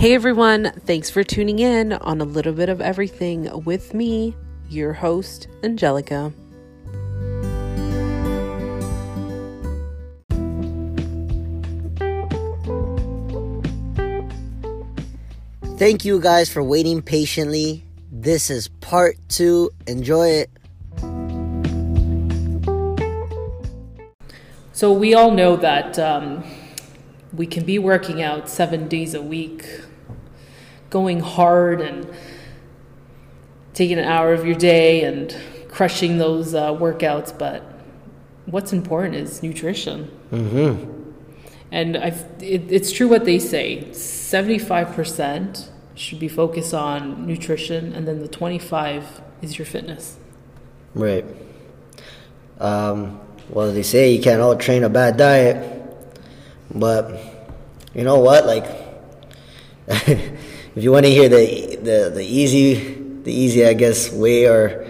Hey everyone, thanks for tuning in on a little bit of everything with me, your host, Angelica. Thank you guys for waiting patiently. This is part two. Enjoy it. So, we all know that um, we can be working out seven days a week, going hard and taking an hour of your day and crushing those uh, workouts, but what's important is nutrition. Mm-hmm. And I've, it, it's true what they say 75% should be focused on nutrition, and then the 25 is your fitness. Right. Um, well, they say you can't all train a bad diet, but you know what? Like, if you want to hear the the the easy the easy, I guess, way, or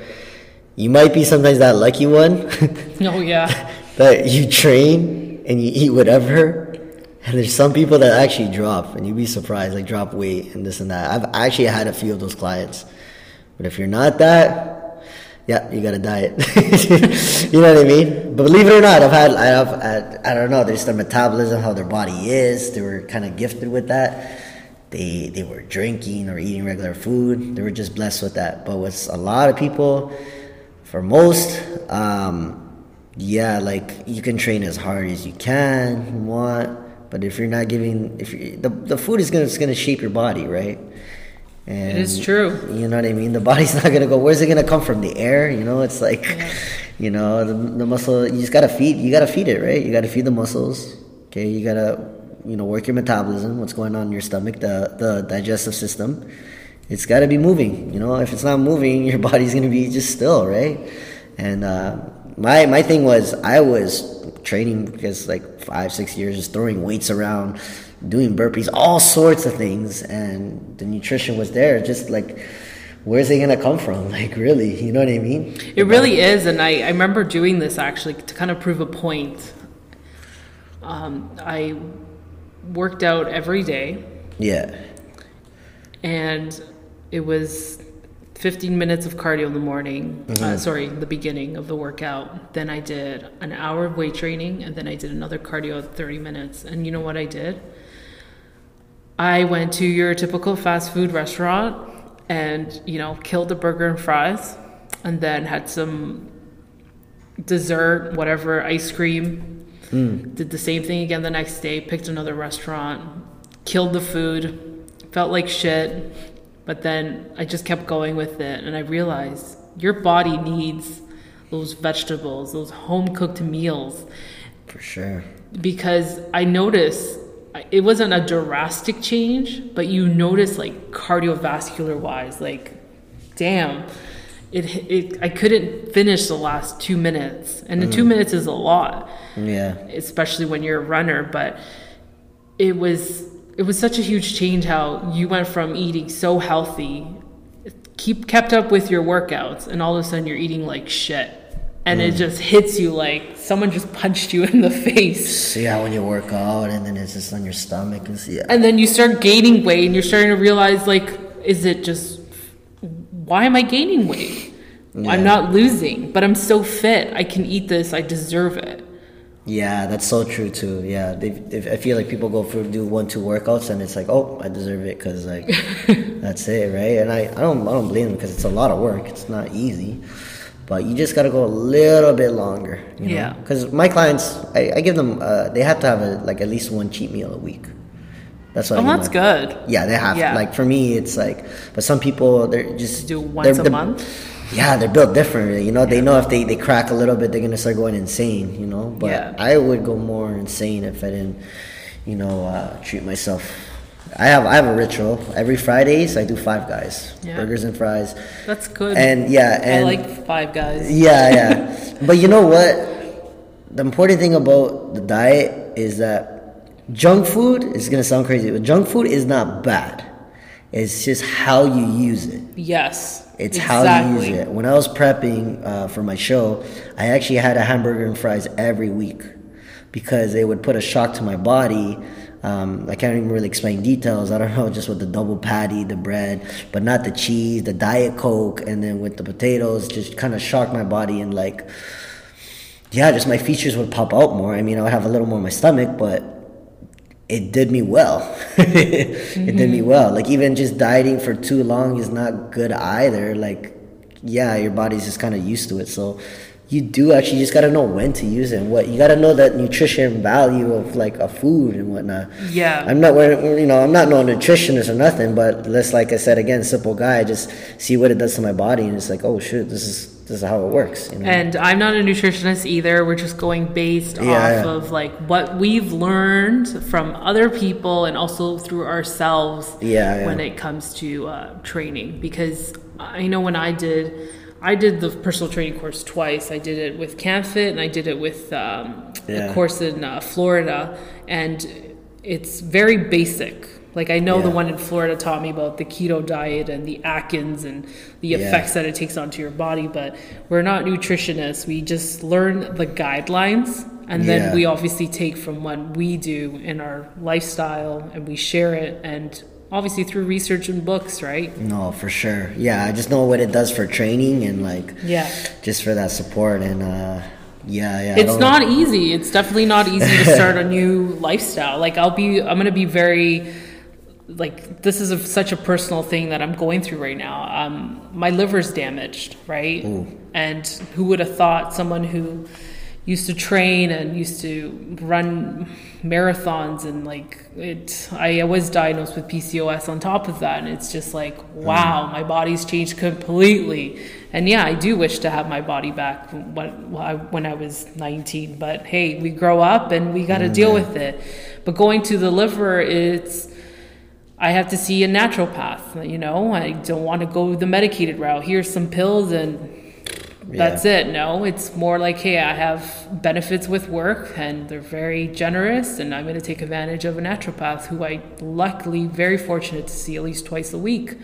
you might be sometimes that lucky one. oh yeah. that you train and you eat whatever. And there's some people that actually drop, and you'd be surprised, like drop weight and this and that. I've actually had a few of those clients. But if you're not that, yeah, you got to diet. you know what I mean? But believe it or not, I've had, I've, I, I don't know, there's their metabolism, how their body is. They were kind of gifted with that. They, they were drinking or eating regular food. They were just blessed with that. But with a lot of people, for most, um, yeah, like you can train as hard as you can, want but if you're not giving, if you, the the food is gonna it's gonna shape your body, right? And, it is true. You know what I mean? The body's not gonna go. Where's it gonna come from? The air? You know, it's like, yeah. you know, the, the muscle. You just gotta feed. You gotta feed it, right? You gotta feed the muscles. Okay, you gotta, you know, work your metabolism. What's going on in your stomach? The the digestive system. It's got to be moving. You know, if it's not moving, your body's gonna be just still, right? And uh, my my thing was I was training because like five six years just throwing weights around doing burpees all sorts of things and the nutrition was there just like where's it gonna come from like really you know what i mean it really is and i, I remember doing this actually to kind of prove a point um, i worked out every day yeah and it was 15 minutes of cardio in the morning. Uh, mm-hmm. Uh, sorry, the beginning of the workout. Then I did an hour of weight training, and then I did another cardio of 30 minutes. And you know what I did? I went to your typical fast food restaurant and, you know, killed a burger and fries, and then had some dessert, whatever, ice cream. Mm. Did the same thing again the next day, picked another restaurant, killed the food, felt like shit but then I just kept going with it, and I realized your body needs those vegetables, those home cooked meals. For sure. Because I noticed it wasn't a drastic change, but you notice like cardiovascular wise, like, damn, it, it I couldn't finish the last two minutes, and the mm. two minutes is a lot. Yeah. Especially when you're a runner, but it was it was such a huge change how you went from eating so healthy, keep kept up with your workouts, and all of a sudden you're eating like shit. And mm. it just hits you like someone just punched you in the face. Yeah, when you work out and then it's just on your stomach. And, yeah. and then you start gaining weight and you're starting to realize like, is it just, why am I gaining weight? Yeah. I'm not losing, but I'm so fit. I can eat this. I deserve it. Yeah, that's so true too. Yeah, they, they, I feel like people go for do one two workouts and it's like, oh, I deserve it because like that's it, right? And I, I don't I don't blame them because it's a lot of work. It's not easy, but you just got to go a little bit longer. You know? Yeah. Because my clients, I, I give them uh, they have to have a, like at least one cheat meal a week. That's what. Oh, that's good. Yeah, they have. Yeah. Like for me, it's like, but some people they're just do once a month yeah, they're built different. You know, they know if they, they crack a little bit, they're gonna start going insane. You know, but yeah. I would go more insane if I didn't, you know, uh, treat myself. I have I have a ritual every Fridays. I do Five Guys, yeah. burgers and fries. That's good. And yeah, and I like Five Guys. Yeah, yeah. but you know what? The important thing about the diet is that junk food is gonna sound crazy, but junk food is not bad. It's just how you use it. Yes. It's exactly. how you use it. When I was prepping uh, for my show, I actually had a hamburger and fries every week because it would put a shock to my body. Um, I can't even really explain details. I don't know, just with the double patty, the bread, but not the cheese, the diet coke, and then with the potatoes, just kind of shocked my body and like, yeah, just my features would pop out more. I mean, I would have a little more in my stomach, but it did me well. it mm-hmm. did me mm-hmm. well. Like even just dieting for too long is not good either. Like, yeah, your body's just kind of used to it. So you do actually just got to know when to use it and what you got to know that nutrition value of like a food and whatnot yeah i'm not you know i'm not no nutritionist or nothing but let's like i said again simple guy just see what it does to my body and it's like oh shit this is this is how it works you know? and i'm not a nutritionist either we're just going based yeah, off yeah. of like what we've learned from other people and also through ourselves yeah, when it comes to uh, training because i know when i did I did the personal training course twice. I did it with CanFit and I did it with um, a course in uh, Florida, and it's very basic. Like I know yeah. the one in Florida taught me about the keto diet and the Atkins and the effects yeah. that it takes onto your body, but we're not nutritionists. We just learn the guidelines and then we obviously take from what we do in our lifestyle and we share it and obviously through research and books, right? No, for sure. Yeah, I just know what it does for training and like yeah, just for that support and uh yeah, yeah. It's not know. easy. It's definitely not easy to start a new lifestyle. Like I'll be I'm going to be very like this is a, such a personal thing that I'm going through right now. Um my liver's damaged, right? And who would have thought someone who used to train and used to run marathons and like it I was diagnosed with PCOS on top of that and it's just like wow mm. my body's changed completely and yeah I do wish to have my body back when, when I was 19 but hey we grow up and we got to mm, deal with it but going to the liver it's I have to see a naturopath you know I don't want to go the medicated route here's some pills and that's yeah. it. No, it's more like, hey, I have benefits with work and they're very generous, and I'm going to take advantage of a naturopath who I luckily very fortunate to see at least twice a week.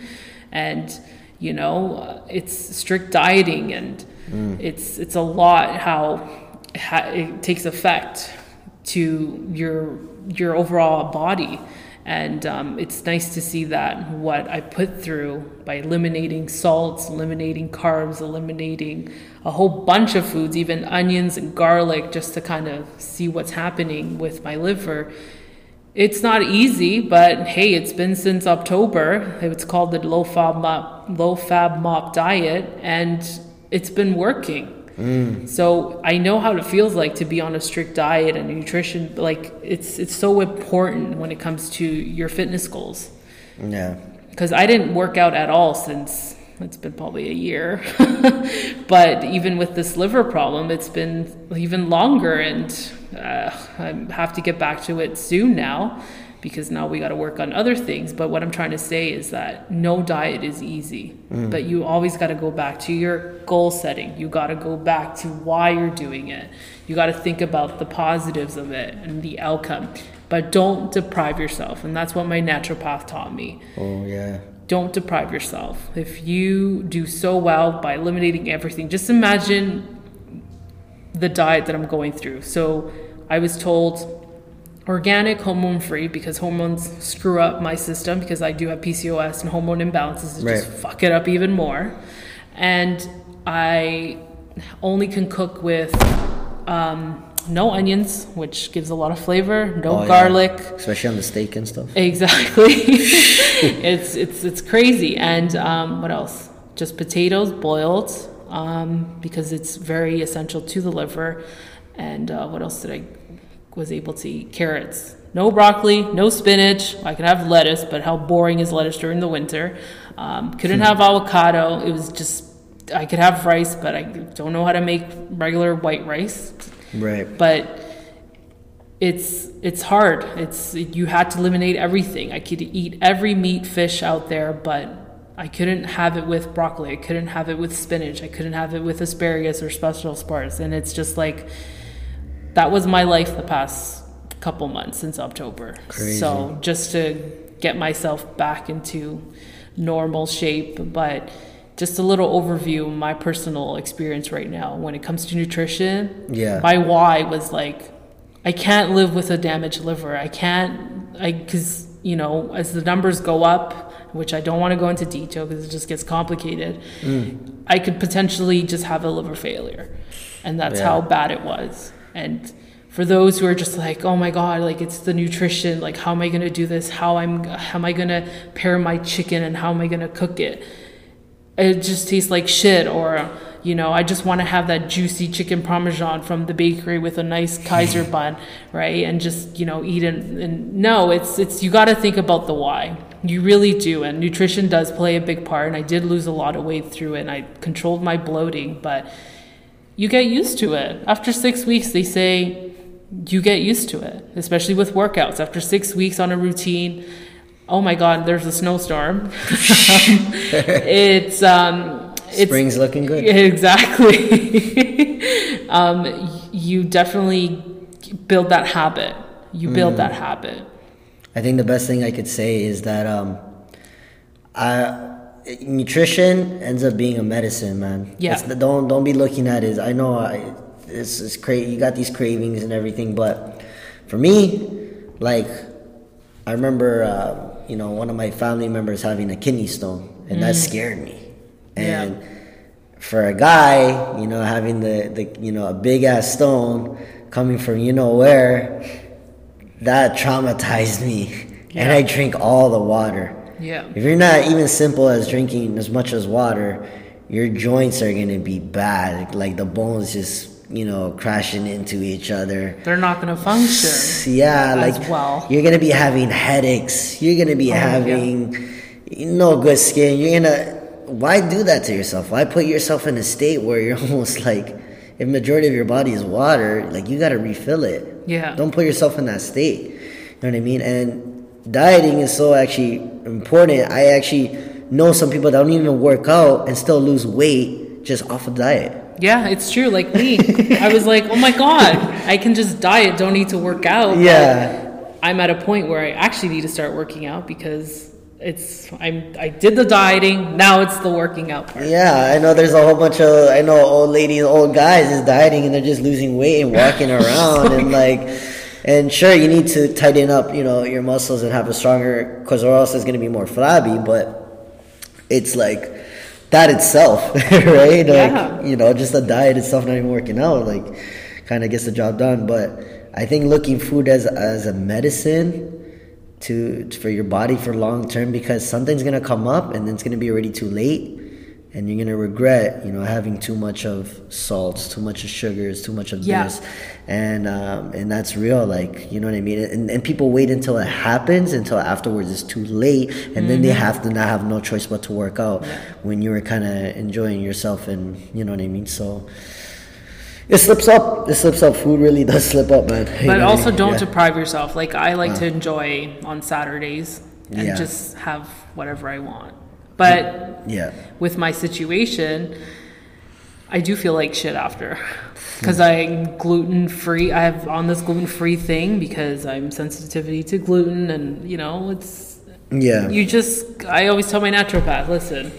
And, you know, it's strict dieting and mm. it's, it's a lot how it takes effect to your, your overall body. And um, it's nice to see that what I put through by eliminating salts, eliminating carbs, eliminating a whole bunch of foods, even onions and garlic, just to kind of see what's happening with my liver. It's not easy, but hey, it's been since October. It's called the low FODMAP, low FODMAP diet, and it's been working. Mm. So I know how it feels like to be on a strict diet and nutrition. Like it's it's so important when it comes to your fitness goals. Yeah. Because I didn't work out at all since it's been probably a year. but even with this liver problem, it's been even longer, and uh, I have to get back to it soon now because now we got to work on other things. But what I'm trying to say is that no diet is easy, mm. but you always got to go back to your goal setting. You got to go back to why you're doing it. You got to think about the positives of it and the outcome. But don't deprive yourself. And that's what my naturopath taught me. Oh, yeah. Don't deprive yourself. If you do so well by eliminating everything, just imagine the diet that I'm going through. So I was told organic, hormone free, because hormones screw up my system because I do have PCOS and hormone imbalances right. just fuck it up even more. And I only can cook with um, no onions, which gives a lot of flavor, no oh, garlic, yeah. especially on the steak and stuff. Exactly. it's it's it's crazy. And um, what else? Just potatoes boiled um, because it's very essential to the liver. And uh, what else did I was able to eat carrots. No broccoli, no spinach. I could have lettuce, but how boring is lettuce during the winter? Um, couldn't have avocado. It was just, I could have rice, but I don't know how to make regular white rice. Right. But it's it's hard. It's you had to eliminate everything. I could eat every meat, fish out there, but I couldn't have it with broccoli. I couldn't have it with spinach. I couldn't have it with asparagus or special spars. And it's just like that was my life the past couple months since October. Crazy. So just to get myself back into normal shape, but just a little overview of my personal experience right now when it comes to nutrition. Yeah. My why was like I can't live with a damaged liver. I can't, I, because, you know, as the numbers go up, which I don't want to go into detail because it just gets complicated, Mm. I could potentially just have a liver failure. And that's Yeah. how bad it was. And for those who are just like, oh my God, like it's the nutrition, like how am I going to do this? How I'm, how am I going to pair my chicken and how am I going to cook it? It just tastes like shit or, you know, I just want to have that juicy chicken parmesan from the bakery with a nice Kaiser bun, right? And just, you know, eat it. And no, it's, it's, you got to think about the why. You really do. And nutrition does play a big part. And I did lose a lot of weight through it and I controlled my bloating, but you get used to it. After six weeks, they say you get used to it, especially with workouts. After six weeks on a routine, oh my God, there's a snowstorm. it's, um, it's, Spring's looking good. Exactly. um, you definitely build that habit. You build Mm. that habit. I think the best thing I could say is that um, I, nutrition ends up being a medicine, man. Yeah. It's- don't don't be looking at it. I know I, it's, it's cra- You got these cravings and everything, but for me, like I remember, uh, you know, one of my family members having a kidney stone, and that scared me. Yeah. And for a guy, you know, having the, the you know a big ass stone coming from you know where, that traumatized me. And I drink all the water. Yeah. If you're not even simple as drinking as much as water, your joints are gonna be bad. Like the bones just you know crashing into each other. They're not going to function. Yeah, as like well. you're gonna be having headaches. You're gonna be Oh, yeah. having no good skin. You're gonna why do that to yourself? Why put yourself in a state where you're almost like if majority of your body is water, like you gotta refill it. Yeah. Don't put yourself in that state. You know what I mean? And dieting is so actually important. I actually know some people that don't even work out and still lose weight just off of diet. Yeah, it's true. Like me, I was like, oh my God, I can just diet, don't need to work out. Yeah. I'm at a point where I actually need to start working out because it's, I'm, I did the dieting, now it's the working out part. Yeah, I know there's a whole bunch of I know old ladies, old guys is dieting and they're just losing weight and walking around and like and sure you need to tighten up, you know, your muscles and have a stronger cuz or else it's going to be more flabby, but it's like that itself, right? Like, Yeah. you know, just the diet itself not even working out like kind of gets the job done, but I think looking food as as a medicine to for your body for long term because something's gonna come up and then it's gonna be already too late and you're gonna regret you know having too much of salts too much of sugars too much of Yeah. this. And um, and that's real like you know what i mean? And, and people wait until it happens until afterwards. It's too late and then they have to not have no choice but to work out when you were kind of enjoying yourself and you know what i mean? So it slips up. It slips up. Food really does slip up man. You But know what I also mean? don't Yeah. deprive yourself. Like I like to enjoy on Saturdays and just have whatever I want. But yeah with my situation, I do feel like shit after hmm. because I'm gluten free. I have on this gluten free thing because I'm sensitivity to gluten, and you know, it's yeah you just. I always tell my naturopath, listen,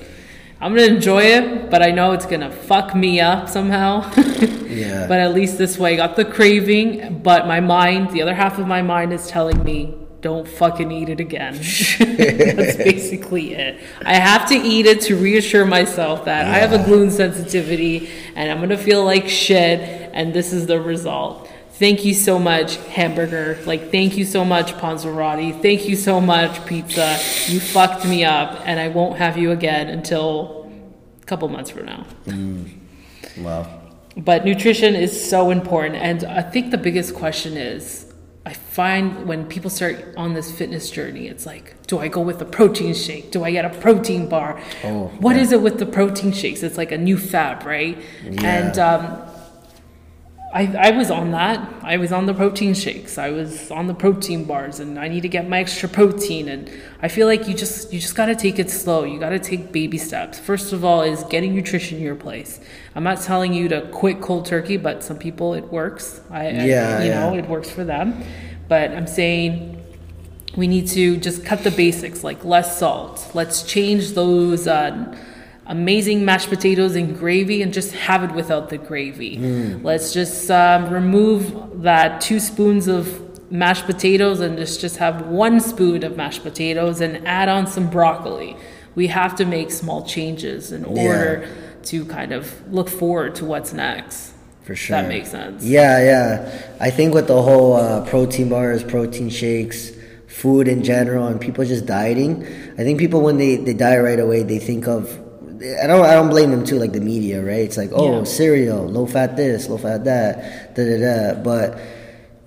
I'm gonna enjoy it, but I know it's gonna fuck me up somehow. Yeah. But at least this way, I got the craving, but my mind, the other half of my mind, is telling me. Don't fucking eat it again. That's basically it. I have to eat it to reassure myself that I have a gluten sensitivity and I'm gonna feel like shit, and this is the result. Thank you so much, hamburger. Like, thank you so much, Panzerotti. Thank you so much, pizza. You fucked me up, and I won't have you again until a couple months from now. Mm. wow But nutrition is so important. And I think the biggest question is I find when people start on this fitness journey, it's like, do I go with a protein shake? Do I get a protein bar? Oh, What yeah. is it with the protein shakes? It's like a new fad, right? Yeah. And um, I, I was on that. I was on the protein shakes. I was on the protein bars, and I need to get my extra protein. And I feel like you just you just got to take it slow. You got to take baby steps. First of all, is getting nutrition in your place. I'm not telling you to quit cold turkey, but some people it works. I, I- Yeah, you know it works for them. But I'm saying we need to just cut the basics, like less salt. Let's change those. Uh, amazing mashed potatoes and gravy and just have it without the gravy. Mm. Let's just um, remove that two spoons of mashed potatoes and just just have one spoon of mashed potatoes and add on some broccoli. We have to make small changes in Yeah. order to kind of look forward to what's next. For sure. That makes sense. Yeah, yeah. I think with the whole uh, protein bars, protein shakes, food in general, and people just dieting, I think people when they, they diet right away, they think of. I don't. I don't blame them too. Like the media, right? It's like, oh, Yeah. cereal, low fat this, low fat that, da da da. But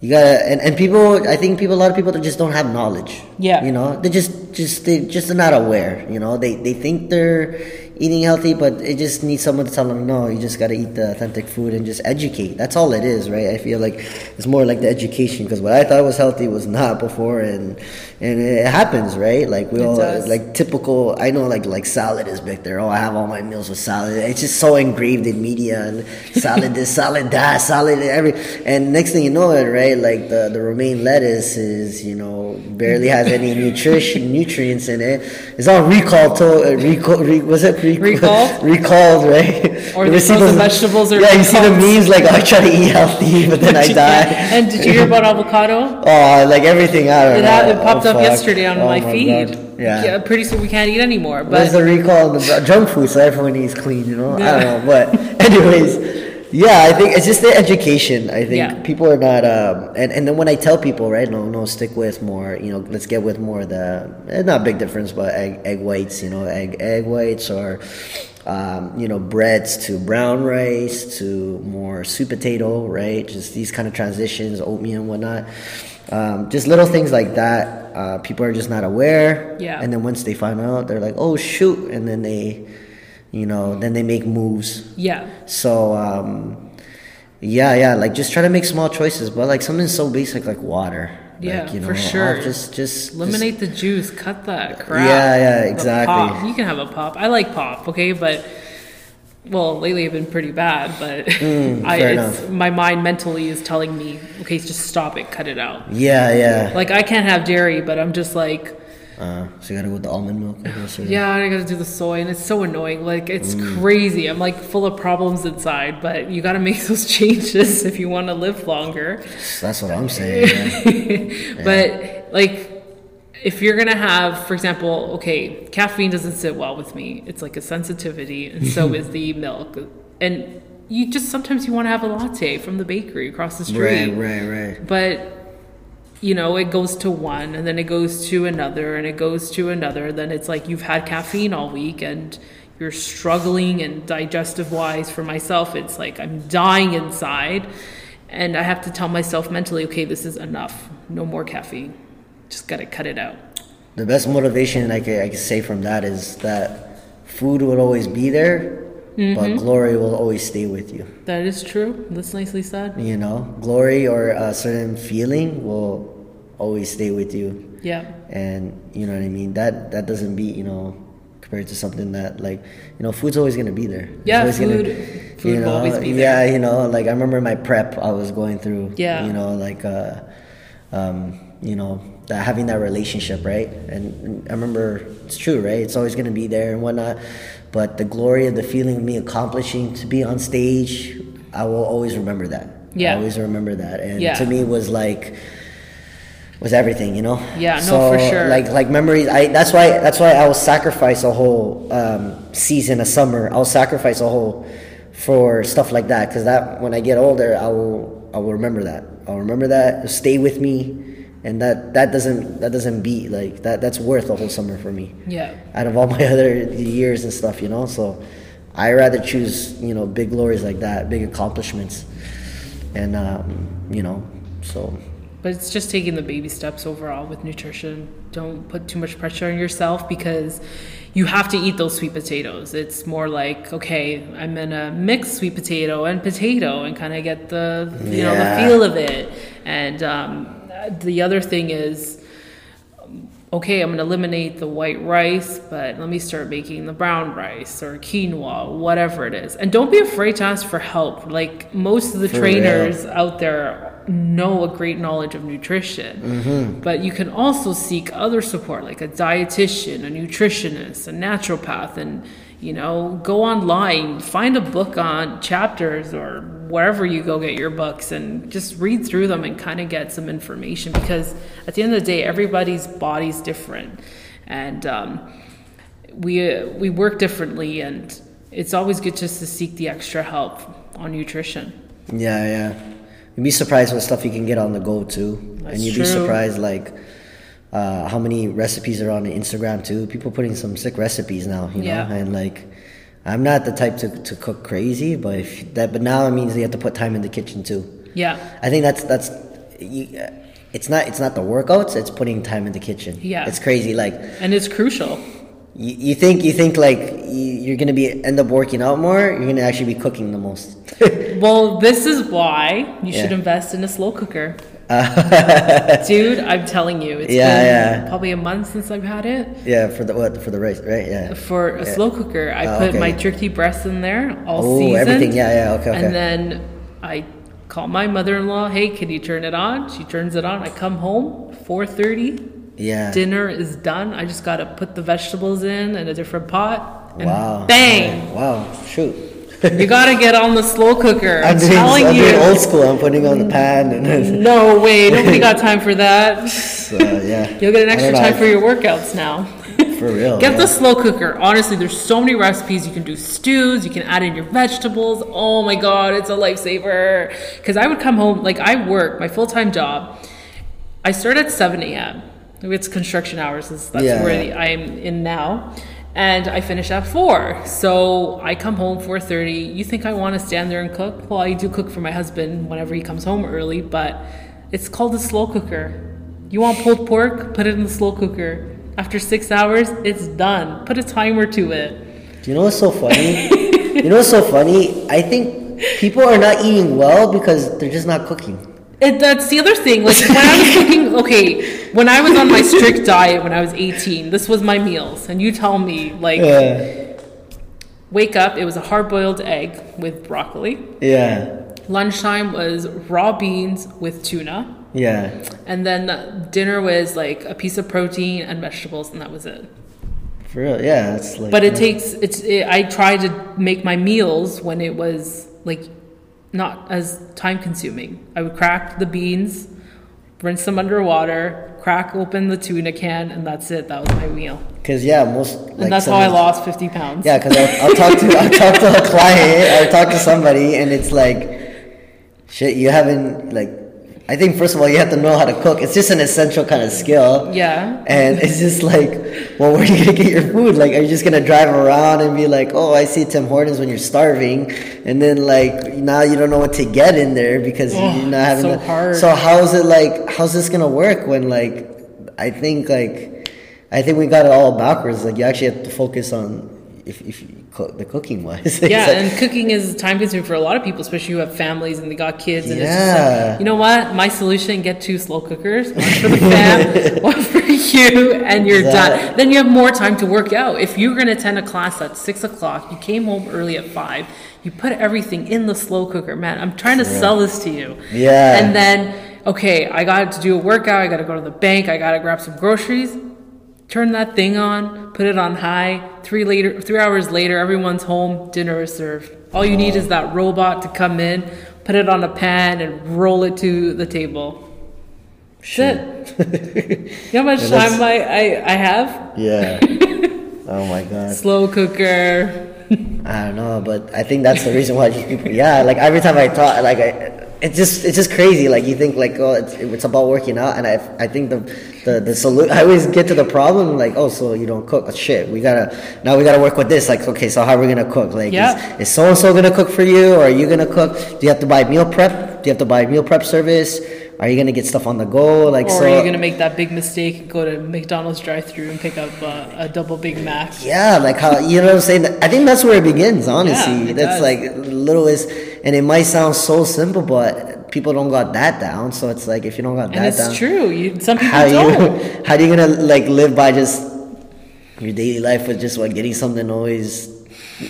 you gotta, and, and people. I think people. A lot of people that just don't have knowledge. Yeah. You know, they just just they just are not aware. You know, they they think they're eating healthy, but it just needs someone to tell them, no, you just gotta eat the authentic food and just educate. That's all it is, right? I feel like it's more like the education because what I thought was healthy was not before, and and it happens, right? Like we It all does. like typical. I know like like salad is big there. Oh, I have all my meals with salad. It's just so engraved in media and salad this, salad that, salad every. And next thing you know it, right? Like the the romaine lettuce is you know barely has any nutrition nutrients in it. It's all recall to uh, recall. Re, was it Recalled? recalled, right? Or You the see those- vegetables are yeah. You see the memes like oh, I try to eat healthy, but then I die. And did you hear about avocado? Oh, like everything I don't It, know. it popped Oh, up fuck. yesterday on Oh my, my feed. God. Yeah. Pretty soon we can't eat anymore. But the recall of the junk food so everyone eats clean, you know? I don't know. But anyways, yeah, I think it's just the education. I think Yeah. people are not um and, and then when I tell people, right, no, no, stick with more, you know, let's get with more of the eh, not big difference, but egg egg whites, you know, egg egg whites or um, you know, breads to brown rice to more sweet potato, right? Just these kind of transitions, oatmeal and whatnot. Um, just little things like that. Uh, people are just not aware. Yeah. And then once they find out, they're like, "Oh shoot!" And then they, you know, then they make moves. yeah, So, um, yeah, yeah, like just try to make small choices, but like something so basic like water. Yeah, like, you for know, sure. oh, Just, just eliminate the juice, cut that crap. Yeah, yeah, exactly. You can have a pop. I like pop, okay, but well, lately I've been pretty bad, but I, Mm, it's, my mind mentally is telling me, okay, just stop it, cut it out. Yeah, yeah. Like I can't have dairy, but I'm just like, Uh, so you gotta go with the almond milk. I guess, or- yeah, I gotta do the soy, and it's so annoying. Like it's Mm. crazy. I'm like full of problems inside, but you gotta make those changes if you want to live longer. That's what I'm saying. yeah. But like, if you're gonna have, for example, okay, caffeine doesn't sit well with me. It's like a sensitivity, and so is the milk. And you just sometimes you want to have a latte from the bakery across the street. right, right, right. But you know, it goes to one, and then it goes to another, and it goes to another. Then it's like you've had caffeine all week, and you're struggling, and digestive wise, for myself, it's like I'm dying inside, and I have to tell myself mentally, okay, this is enough. No more caffeine. Just gotta cut it out. The best motivation I could, I could say from that is that food will always be there, Mm-hmm. but glory will always stay with you. That is true. That's nicely said. You know, glory or a certain feeling will always stay with you. Yeah. and you know what I mean. That that doesn't beat you know compared to something that like you know food's always gonna be there. Yeah, always food- you food will always be there. Yeah, you know, like I remember my prep I was going through. Yeah. you know, like uh, um, you know that having that relationship, right? And, and I remember it's true, right? It's always gonna be there and whatnot. But the glory of the feeling of me accomplishing to be on stage, I will always remember that. Yeah. I always remember that, and Yeah. to me was like was everything, you know. Yeah, no, so, for sure. Like like memories. I that's why that's why I will sacrifice a whole um, season a summer. I'll sacrifice a whole for stuff like that because that when I get older, I will I will remember that. I'll remember that. It'll stay with me, and that that doesn't that doesn't beat like that. That's worth a whole summer for me. Yeah. Out of all my other years and stuff, you know. So I rather choose you know big glories like that, big accomplishments, and um, you know so. But it's just taking the baby steps overall with nutrition. Don't put too much pressure on yourself because you have to eat those sweet potatoes. It's more like, okay, I'm gonna mix sweet potato and potato and kind of get the you know the feel of it. And um, the other thing is, okay, I'm gonna eliminate the white rice, but let me start making the brown rice or quinoa, whatever it is. And don't be afraid to ask for help. Like most of the For real. trainers out there know a great knowledge of nutrition, Mm-hmm. but you can also seek other support like a dietitian, a nutritionist, a naturopath, and You know, go online, find a book on chapters or wherever you go get your books and just read through them and kind of get some information because at the end of the day, everybody's body's different. And um, we, uh, we work differently, and it's always good just to seek the extra help on nutrition. Yeah, yeah. You'd be surprised what stuff you can get on the go too, That's and you'd true. be surprised like uh, how many recipes are on Instagram too. People putting some sick recipes now, you know, Yeah. and like. I'm not the type to, to cook crazy, but if that but now it means you have to put time in the kitchen too. Yeah. I think that's that's you, uh, it's not it's not the workouts, it's putting time in the kitchen. Yeah. It's crazy like And it's crucial. you, you think you think like you, you're going to be end up working out more, you're going to actually be cooking the most. Well, this is why you should invest in a slow cooker. Dude, I'm telling you, it's Yeah, been yeah. probably a month since I've had it. yeah, for the what for the rice, right? Yeah. For a slow cooker, I Oh, put okay. my turkey breast in there, all Oh, seasoned. everything. Yeah, yeah. Okay, okay. And then I call my mother-in-law. Hey, can you turn it on? She turns it on. I come home, 4:30. yeah. Dinner is done. I just gotta put the vegetables in in a different pot. And wow. Bang! Wow. Shoot. You gotta get on the slow cooker. I'm, I'm doing, telling I'm you. old school. I'm putting on the pan and No way, nobody got time for that. so, yeah. You'll get an extra time for your workouts now. for real. Get yeah. the slow cooker. Honestly, there's so many recipes. You can do stews, you can add in your vegetables. Oh my god, it's a lifesaver. Because I would come home, like I work, my full time job. I start at 7 a.m. It's construction hours, that's Yeah. where I'm in now. And I finish at 4. So I come home 4.30. You think I want to stand there and cook? Well, I do cook for my husband whenever he comes home early, but it's called a slow cooker. You want pulled pork? Put it in the slow cooker. After six hours, it's done. Put a timer to it. Do you know what's so funny? you know what's so funny? I think people are not eating well because they're just not cooking. It, that's the other thing. Like when I was thinking, okay, when I was on my strict diet when I was 18, this was my meals. And you tell me, like, Yeah. wake up, it was a hard boiled egg with broccoli. Yeah. Lunchtime was raw beans with tuna. Yeah. And then dinner was like a piece of protein and vegetables, and that was it. For real. Yeah. It's like. But it takes it's. It, I tried to make my meals when it was like not as time consuming. I would crack the beans, rinse them under water, crack open the tuna can, and that's it. That was my meal, Because yeah, most. Like and that's how I lost fifty pounds. Yeah, because I'll, I'll talk to I'll talk to a client or talk to somebody, and it's like, shit, you haven't like. I think first of all you have to know how to cook. It's just an essential kind of skill. Yeah. And it's just like, well, where are you gonna get your food? Like, are you just gonna drive around and be like, oh, I see Tim Hortons when you're starving, and then like now you don't know what to get in there because Oh, you're not having. so the- hard. So how's it like? How's this gonna work when like? I think like, I think we got it all backwards. Like you actually have to focus on if if cook, the cooking wise. Yeah, and cooking is time consuming for a lot of people, especially who have families and they got kids. And it's just Yeah. like, you know what? My solution: get two slow cookers, one for the fam, one for you, and you're That- done. Then you have more time to work out. If you're going to attend a class at six o'clock, you came home early at five. You put everything in the slow cooker, man. I'm trying to sell this to you. Yeah. And then, okay, I got to do a workout. I got to go to the bank. I got to grab some groceries turn that thing on, put it on high. Three later, three hours later, everyone's home. Dinner is served. All you need is that robot to come in, put it on a pan, and roll it to the table. Shit. it. you know how much Yeah, time I, I, I have? yeah. oh my god. Slow cooker. I don't know, but I think that's the reason why just people. Yeah, like every time I talk, like I, it's just it's just crazy. Like you think like oh it's, it's about working out, and I I think the the the solution. I always get to the problem like oh so you don't cook. Oh, shit, we gotta now we gotta work with this. Like okay, so how are we gonna cook? Like Yeah. is so and so gonna cook for you, or are you gonna cook? Do you have to buy meal prep? Do you have to buy meal prep service? Are you gonna get stuff on the go? Like Or so. are you going to make that big mistake and go to McDonald's drive through and pick up uh, a double Big Mac? Yeah, like how you know what I'm saying. I think that's where it begins. Honestly, Yeah, it that's does. like littlest, and it might sound so simple, but people don't got that down. So it's like if you don't got And that it's down, true. You, some people how don't. how are you gonna like live by just your daily life with just like getting something always,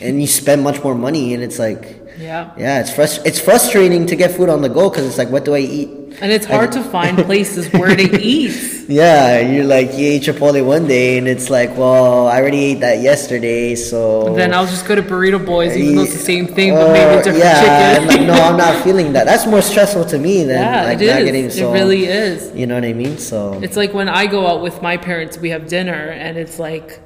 and you spend much more money, and it's like Yeah. yeah, it's frust- it's frustrating to get food on the go because it's like what do I eat? And it's hard to find places where to eat. Yeah, you're like you ate Chipotle one day, and it's like, well, I already ate that yesterday, so Then I'll just go to Burrito Boys, even though it's the same thing, but maybe oh, different yeah, chicken. like, no, I'm not feeling that. That's more stressful to me than yeah, like it not is. getting so. it really is. You know what I mean? So It's like when I go out with my parents, we have dinner, and it's like,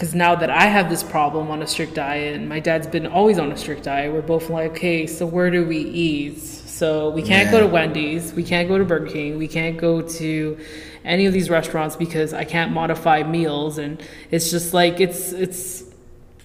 because now that I have this problem on a strict diet, and my dad's been always on a strict diet, we're both like, okay, so where do we eat? So we can't go to Wendy's, we can't go to Burger King, we can't go to any of these restaurants because I can't modify meals, and it's just like it's it's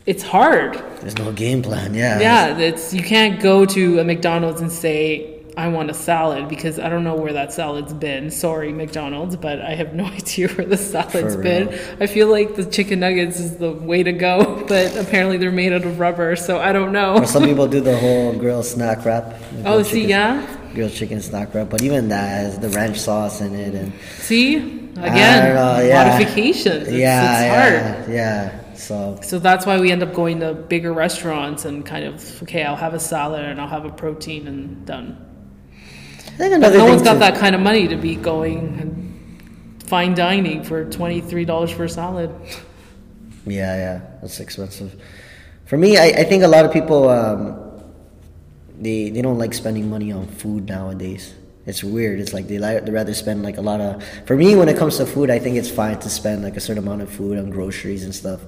it's hard. there's no game plan. Yeah. Yeah, it's you can't go to a McDonald's and say I want a salad because I don't know where that salad's been. Sorry, McDonald's, but I have no idea where the salad's For been. real. I feel like the chicken nuggets is the way to go, but apparently they're made out of rubber, so I don't know. Or some people do the whole grilled snack wrap. Oh, see, chicken- yeah, Grilled chicken snack wrap, but even that has the ranch sauce in it, and see again, know, yeah. modifications. It's, yeah, it's hard. yeah, yeah. So So that's why we end up going to bigger restaurants and kind of okay, I'll have a salad and I'll have a protein and done. Think But another no thing one's got to- that kind of money to be going and fine dining for twenty three dollars for a salad. Yeah, yeah, that's expensive. For me, I, I think a lot of people um, they they don't like spending money on food nowadays. It's weird. It's like they like they rather spend like a lot of. For me, when it comes to food, I think it's fine to spend like a certain amount of food on groceries and stuff.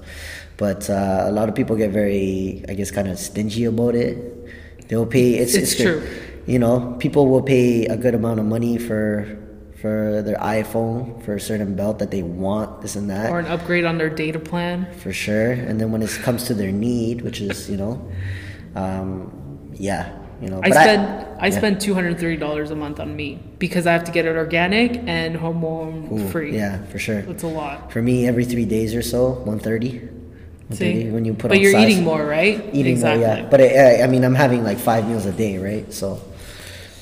But uh, a lot of people get very, I guess, kind of stingy about it. They'll pay. It's It's true. You know, people will pay a good amount of money for for their iPhone for a certain belt that they want, this and that Or an upgrade on their data plan. for sure. And then when it comes to their need, which is you know, um, yeah, you know. I spend I, yeah. spend two hundred thirty dollars a month on meat because I have to get it organic and hormone free. Yeah, for sure. It's a lot. For me, every three days or so, one thirty. See? when you put but on you're size- eating more, right? Eating exactly. more, yeah. But I, I mean, I'm having like five meals a day, right? So,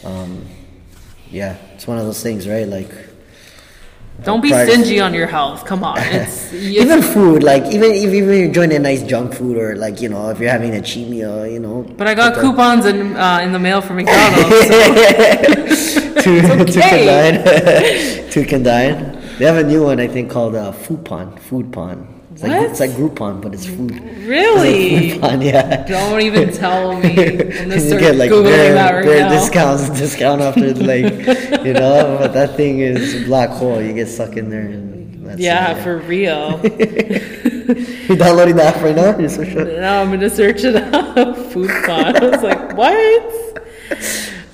um, yeah, it's one of those things, right? Like Don't be price- stingy on your health. Come on. It's, even food, like even if even you're enjoying a nice junk food or like you know if you're having a cheat meal, you know. but I got the- coupons in uh, in the mail from McDonald's. so to to. Condine. to Condine. They have a new one I think called uh, Foodpon. Foodpon. It's like What? it's like Groupon, but it's food. really? Foodpon, yeah. Don't even tell me. You get like googling bare, right bare discounts, discount after like, you know. But that thing is a black hole. You get stuck in there, and that's Yeah, it, for real. You're downloading the app right now. You're so sure. now I'm gonna search it up. Food pod. I was like, what?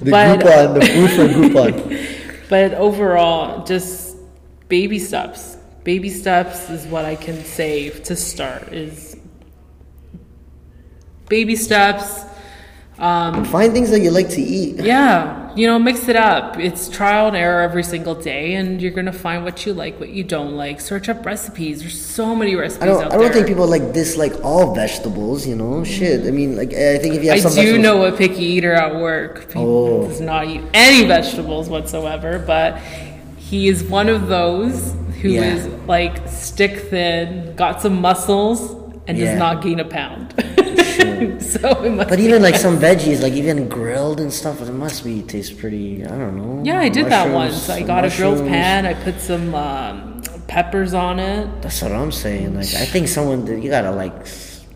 The But- Groupon, the food from Groupon. But overall, just baby steps. Baby steps is what I can say to start. Is baby steps. Um, Find things that you like to eat. yeah, you know, mix it up. It's trial and error every single day, and you're gonna find what you like, what you don't like. Search up recipes. There's so many recipes I don't. I don't there. think people like dislike all vegetables. You know, shit. I mean, like I think if you have I some do vegetables- know a picky eater at work. He Oh. does not eat any vegetables whatsoever, but he is one of those who is Yeah. like stick thin, got some muscles, and Yeah. does not gain a pound. so it must But even like some veggies, like even grilled and stuff, it must be taste pretty. I don't know. Yeah, I did that once. I got a grilled pan. I put some um, peppers on it. That's what I'm saying. Like I think someone did. you gotta like,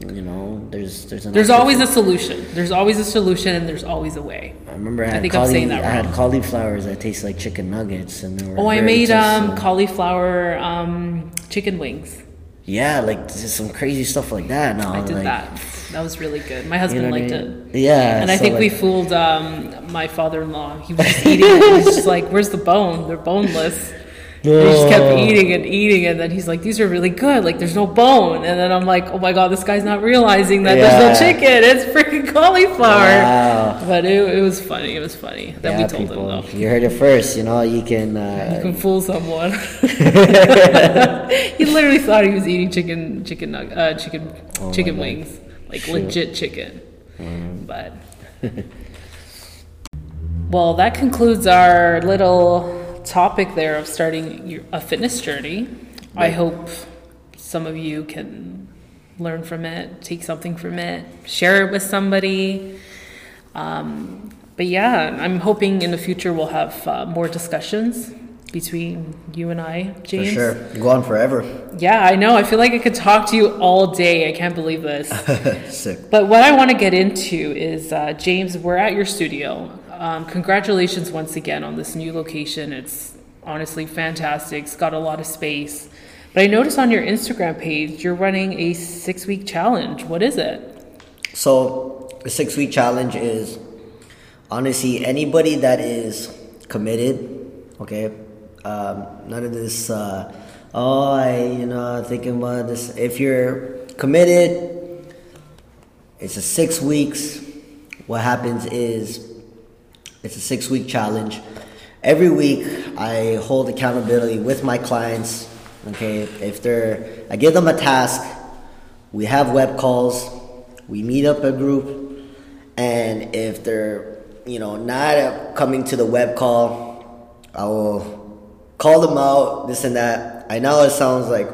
you know, there's there's There's always a solution. There's always a solution, and there's always a way. I remember I I had think I'm saying that I had cauliflowers that taste like chicken nuggets, and they were. Oh, I made um, cauliflower um, chicken wings. Yeah, like some crazy stuff like that now. I did like, that. That was really good. My You husband know what I liked mean? it. Yeah, And I so, think we fooled um, my father-in-law. He was eating it. He's just like, "Where's the bone? They're boneless." And he just kept eating and eating, and then he's like, "These are really good. Like, there's no bone." And then I'm like, "Oh my god, this guy's not realizing that Yeah. there's no chicken. It's freaking cauliflower." Wow. But it, it was funny. It was funny. Then Yeah, we told people, him though. You heard it first. You know, you can. You Uh, can fool someone. he literally thought he was eating chicken, chicken, nug- uh, chicken, Oh chicken wings, like Shoot. legit chicken. But well, that concludes our little topic there of starting your, a fitness journey. I hope some of you can learn from it, take something from it, share it with somebody. Um, but yeah, I'm hoping in the future we'll have uh, more discussions between you and I, James. For sure. Go on forever. Yeah, I know. I feel like I could talk to you all day. I can't believe this. Sick. But what I want to get into is, uh, James, we're at your studio. Um, congratulations once again on this new location. It's honestly fantastic. It's got a lot of space. But I noticed on your Instagram page you're running a six week challenge. What is it? So the six week challenge is honestly anybody that is committed, okay. Um, none of this. Uh, oh, I you know thinking about this. If you're committed, it's a six weeks. What happens is it's a six week challenge. Every week I hold accountability with my clients. Okay, if they're I give them a task, we have web calls, we meet up a group, and if they're you know not coming to the web call, I will call them out, this and that. I know it sounds like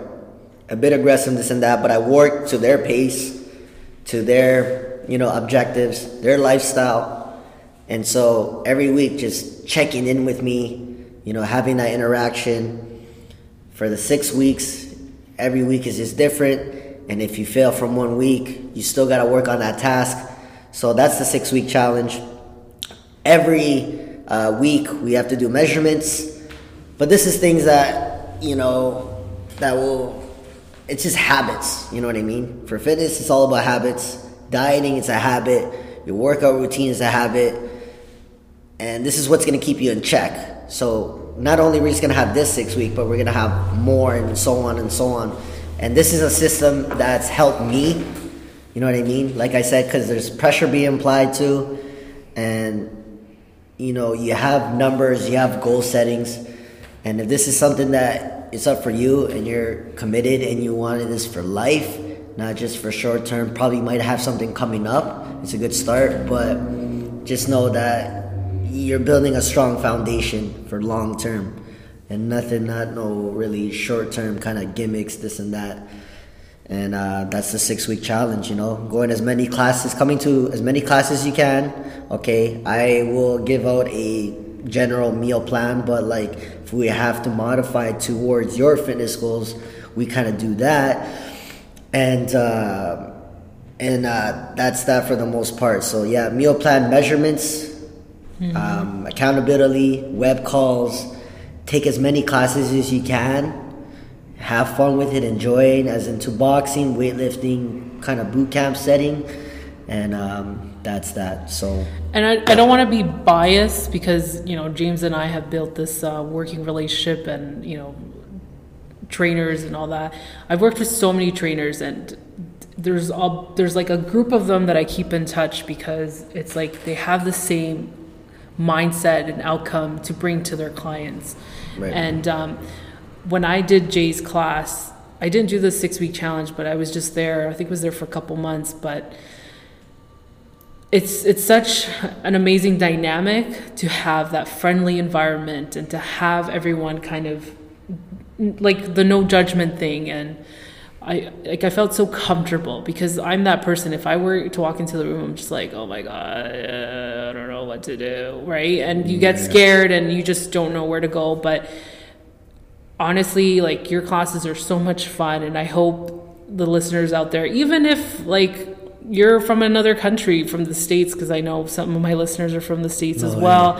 a bit aggressive, this and that, but I work to their pace, to their you know objectives, their lifestyle, and so every week just checking in with me, you know, having that interaction. For the six weeks, every week is just different, and if you fail from one week, you still got to work on that task. So that's the six week challenge. Every uh, week we have to do measurements, but this is things that you know that will. It's just habits. You know what I mean? For fitness, it's all about habits. Dieting, it's a habit. Your workout routine is a habit, and this is what's going to keep you in check. So not only are we just going to have this six week, but we're going to have more, and so on and so on. And this is a system that's helped me. You know what I mean? Like I said, because there's pressure being applied to, and you know, you have numbers, you have goal settings, and if this is something that is up for you and you're committed and you wanted this for life, not just for short term, probably might have something coming up. It's a good start, but just know that you're building a strong foundation for long term and nothing, not no really short term kind of gimmicks, this and that. And uh, that's the six week challenge, you know, going as many classes, coming to as many classes you can. Okay, I will give out a general meal plan, but like if we have to modify towards your fitness goals, we kind of do that. And, uh, and uh, that's that for the most part. So, yeah, meal plan measurements, um, accountability, web calls, take as many classes as you can have fun with it, enjoy it, as into boxing, weightlifting, kind of boot camp setting, and um, that's that. So, And I, I don't want to be biased because, you know, James and I have built this uh, working relationship and, you know, trainers and all that. I've worked with so many trainers and there's all, there's like a group of them that I keep in touch because it's like they have the same mindset and outcome to bring to their clients. Right. And um, when I did Jay's class, I didn't do the six week challenge, but I was just there. I think I was there for a couple months, but it's it's such an amazing dynamic to have that friendly environment and to have everyone kind of like the no judgment thing and I like I felt so comfortable because I'm that person. If I were to walk into the room, I'm just like, oh my god, uh, I don't know what to do, right? And you get scared and you just don't know where to go. But honestly, like your classes are so much fun, and I hope the listeners out there, even if like you're from another country, from the states, because I know some of my listeners are from the states as well.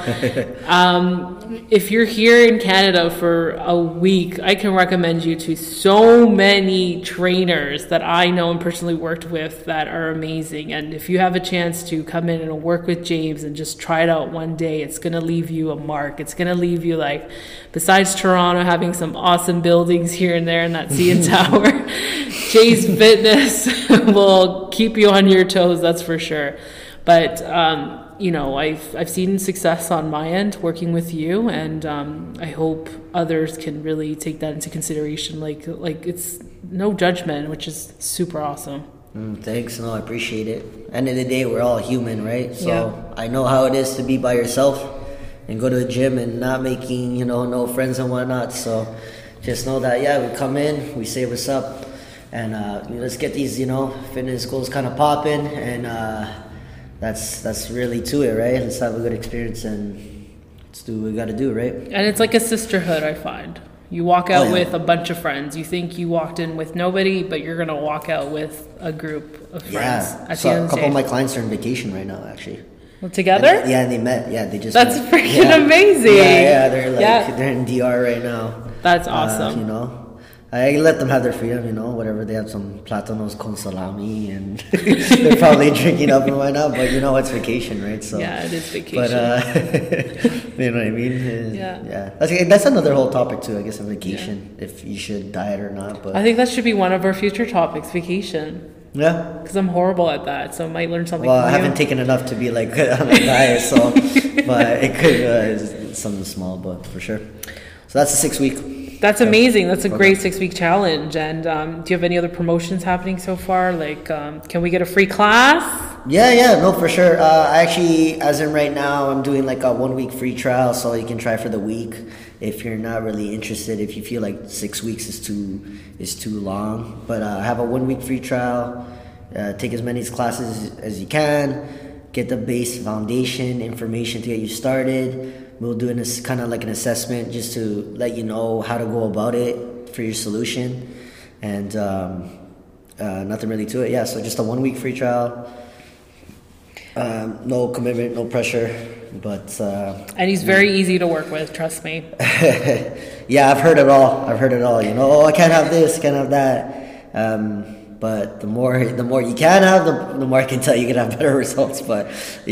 um, if you're here in Canada for a week, I can recommend you to so many trainers that I know and personally worked with that are amazing. And if you have a chance to come in and work with James and just try it out one day, it's going to leave you a mark. It's going to leave you like, besides Toronto having some awesome buildings here and there in that CN Tower, Jay's Fitness will keep you on your toes, that's for sure. But um, you know, I've I've seen success on my end working with you, and um, I hope others can really take that into consideration. Like like it's no judgment, which is super awesome. Mm, thanks, no, I appreciate it. End of the day, we're all human, right? So Yeah. I know how it is to be by yourself and go to the gym and not making, you know, no friends and whatnot. So just know that, yeah, we come in, we say what's up, and uh, let's get these, you know, fitness goals kind of popping. And uh, that's that's really to it, right? Let's have a good experience and let's do what we got to do, right? And it's like a sisterhood, I find. You walk out Oh, yeah. with a bunch of friends. You think you walked in with nobody, but you're gonna walk out with a group of friends Yeah. So a end of the couple of my clients are on vacation right now, actually. Well, together? And- yeah, they met. Yeah, they just. That's met. freaking Yeah. amazing. Yeah, yeah, they're like they're in DR right now. That's Uh, awesome. you know, I let them have their freedom. You know, whatever they have some platanos con salami, and they're probably drinking up and whatnot. But you know, it's vacation, right? So. yeah, it is vacation. But uh, you know what I mean? Yeah. Yeah. That's, that's another whole topic too. I guess a vacation, if you should diet or not. But I think that should be one of our future topics, vacation. yeah. Because I'm horrible at that, so I might learn something Well, I haven't you. taken enough to be like on a diet, so but it could uh, something small, but for sure. So that's a six week. That's amazing. That's a great six week challenge. And um, do you have any other promotions happening so far? Like, um, can we get a free class? Yeah, yeah, no, for sure. Uh, I actually, as in right now, I'm doing like a one week free trial, so you can try for the week. If you're not really interested, if you feel like six weeks is too is too long, but uh, I have a one week free trial. Uh, take as many classes as you can. Get the base foundation information to get you started. We'll do an kind of like an assessment just to let you know how to go about it for your solution, and um, uh, nothing really to it. Yeah, so just a one week free trial. Um, no commitment, no pressure, but uh, And he's very easy to work with, trust me. yeah, I've heard it all. I've heard it all. You know, oh, I can't have this, can't have that. Um, but the more the more you can have, the, the more I can tell you can have better results. But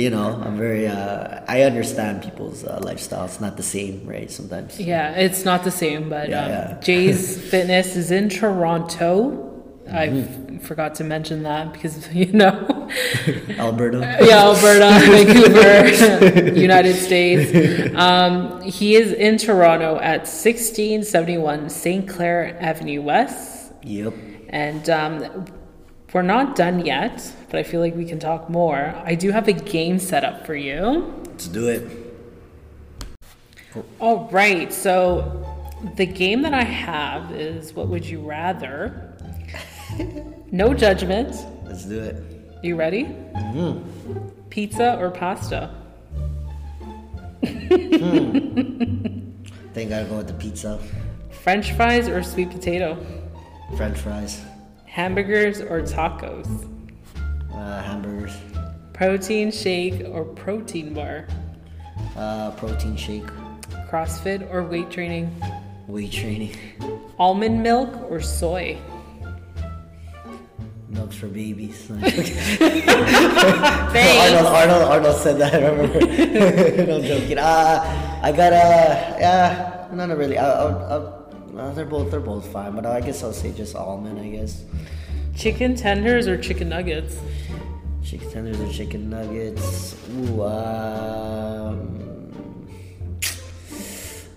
you know, I'm very uh, I understand people's uh, lifestyle. It's not the same, right? Sometimes. Yeah, it's not the same, but Yeah, um, yeah. Jay's Fitness is in Toronto. I Mm-hmm. f- forgot to mention that because, you know, Alberta. yeah, Alberta, Vancouver, United States. Um, he is in Toronto at 1671 St. Clair Avenue West. Yep. And um, we're not done yet, but I feel like we can talk more. I do have a game set up for you. Let's do it. All right, so the game that I have is What Would You Rather? No judgment. Let's do it. You ready? Mm-hmm. Pizza or pasta? Think I'll go with the pizza, French fries or sweet potato? French fries, Hamburgers or tacos? uh, hamburgers, Protein shake or protein bar? uh, protein shake, CrossFit or weight training? weight training, Almond milk or soy? milks for babies. Thanks. Arnold, Arnold, Arnold said that. I remember. no I'm joking. Uh, I got uh, yeah, not really. I, I, I, they're both they're both fine, but I guess I'll say just almond. I guess Chicken tenders or chicken nuggets? chicken tenders or chicken nuggets. Ooh, um,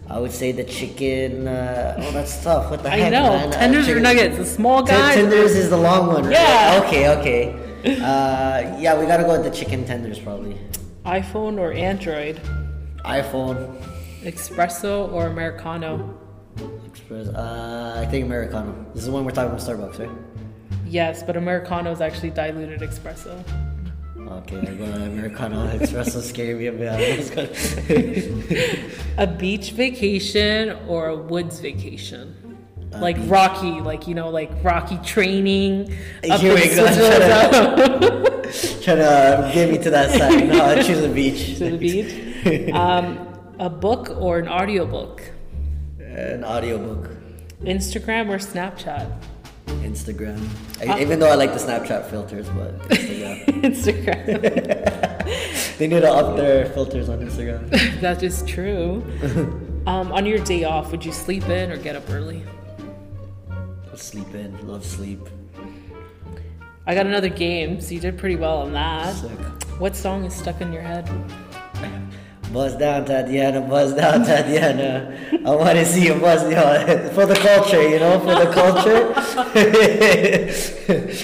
I would say the chicken. Uh, oh, that's tough. What the I heck, know. man? Uh, Tenders or nuggets? The small guy? tenders is the long one. Right? Yeah. Okay. Okay. Uh, yeah, we gotta go with the chicken tenders probably. iPhone or Android? iPhone. Espresso or Americano? Express. Uh, I think Americano. This is the one we're talking about Starbucks, right? Yes, but Americano is actually diluted espresso. Okay, I'm going Americano. Espresso scared me a bit. I was gonna- A beach vacation or a woods vacation? A like beach. Rocky, like you know, like Rocky training. Up Here we go. Switzerland. Trying to get me to that side. No, I choose the beach. to the beach. Um, a book or an audiobook? An audiobook. Instagram or Snapchat? Instagram. I, Uh, even though I like the Snapchat filters, but Instagram. Instagram. they need to up their filters on Instagram. that is true. Um, on your day off, would you sleep in or get up early? sleep in. Love sleep. I got another game, so you did pretty well on that. Sick. What song is stuck in your head? Buzz down, Tatiana. Buzz down, Tatiana. I want to see you buzz down for the culture, you know, for the culture.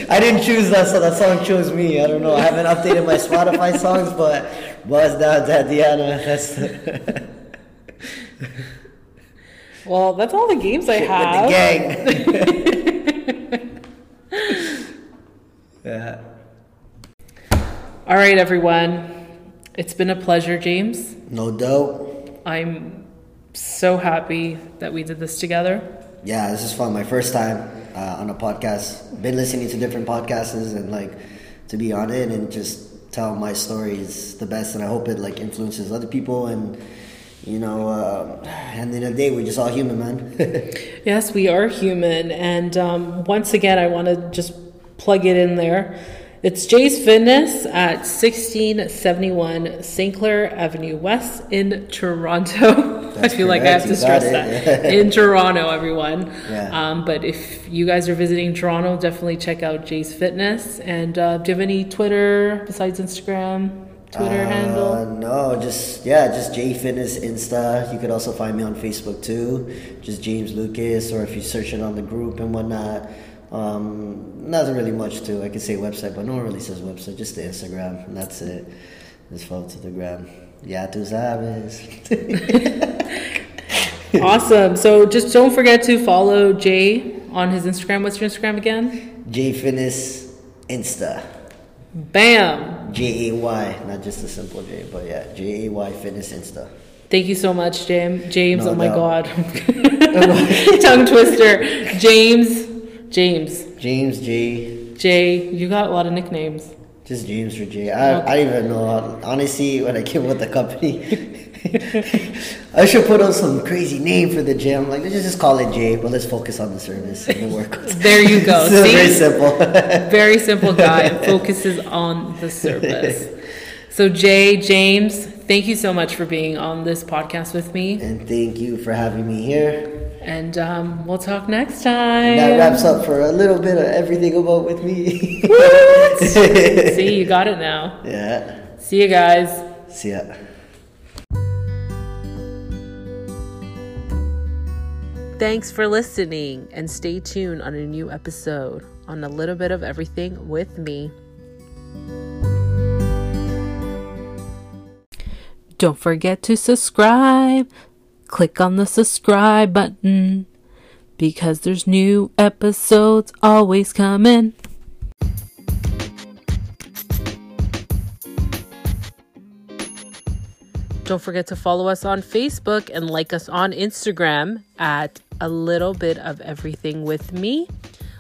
I didn't choose that, so that song chose me. I don't know. I haven't updated my Spotify songs, but buzz down, Tatiana. That's Well, that's all the games I have. the gang. yeah. All right, everyone. It's been a pleasure, James. No doubt. I'm so happy that we did this together. Yeah, this is fun. My first time uh, on a podcast. Been listening to different podcasts and like to be on it and just tell my story is the best. And I hope it like influences other people and you know, uh, and in the day we're just all human, man. yes, we are human. And um, once again, I want to just plug it in there. It's Jay's Fitness at 1671 St. Clair Avenue West in Toronto. I feel like I have to stress that. in Toronto, everyone. Yeah. Um, but if you guys are visiting Toronto, definitely check out Jay's Fitness. And uh, do you have any Twitter besides Instagram? Twitter uh, handle? No, just yeah, just Jay Fitness Insta. You could also find me on Facebook too, just James Lucas, or if you search it on the group and whatnot. Um, nothing really much to. I could say website, but no one really says website. Just the Instagram, and that's it. Just follow to the gram. Yeah, tú sabes. awesome. So just don't forget to follow Jay on his Instagram. What's your Instagram again? Jay Fitness Insta. Bam. J A Y, not just a simple J, but yeah, J A Y Fitness Insta. Thank you so much, James. James, no, oh my no. God, tongue twister. James, James. James J. J. You got a lot of nicknames. Just James or J. I, okay. I don't even know. Honestly, when I came with the company, I should put on some crazy name for the gym. Like, let's just call it J, but let's focus on the service and the workouts. there you go. so very simple. very simple guy. Focuses on the service. So, Jay, James, thank you so much for being on this podcast with me. And thank you for having me here. And um, we'll talk next time. That wraps up for a little bit of everything about with me. See, you got it now. Yeah. See you guys. See ya. Thanks for listening and stay tuned on a new episode on a little bit of everything with me. Don't forget to subscribe. Click on the subscribe button because there's new episodes always coming. Don't forget to follow us on Facebook and like us on Instagram at a little bit of everything with me.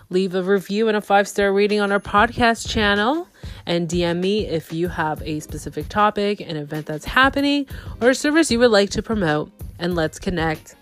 Leave a review and a five star rating on our podcast channel and DM me if you have a specific topic, an event that's happening, or a service you would like to promote. And let's connect.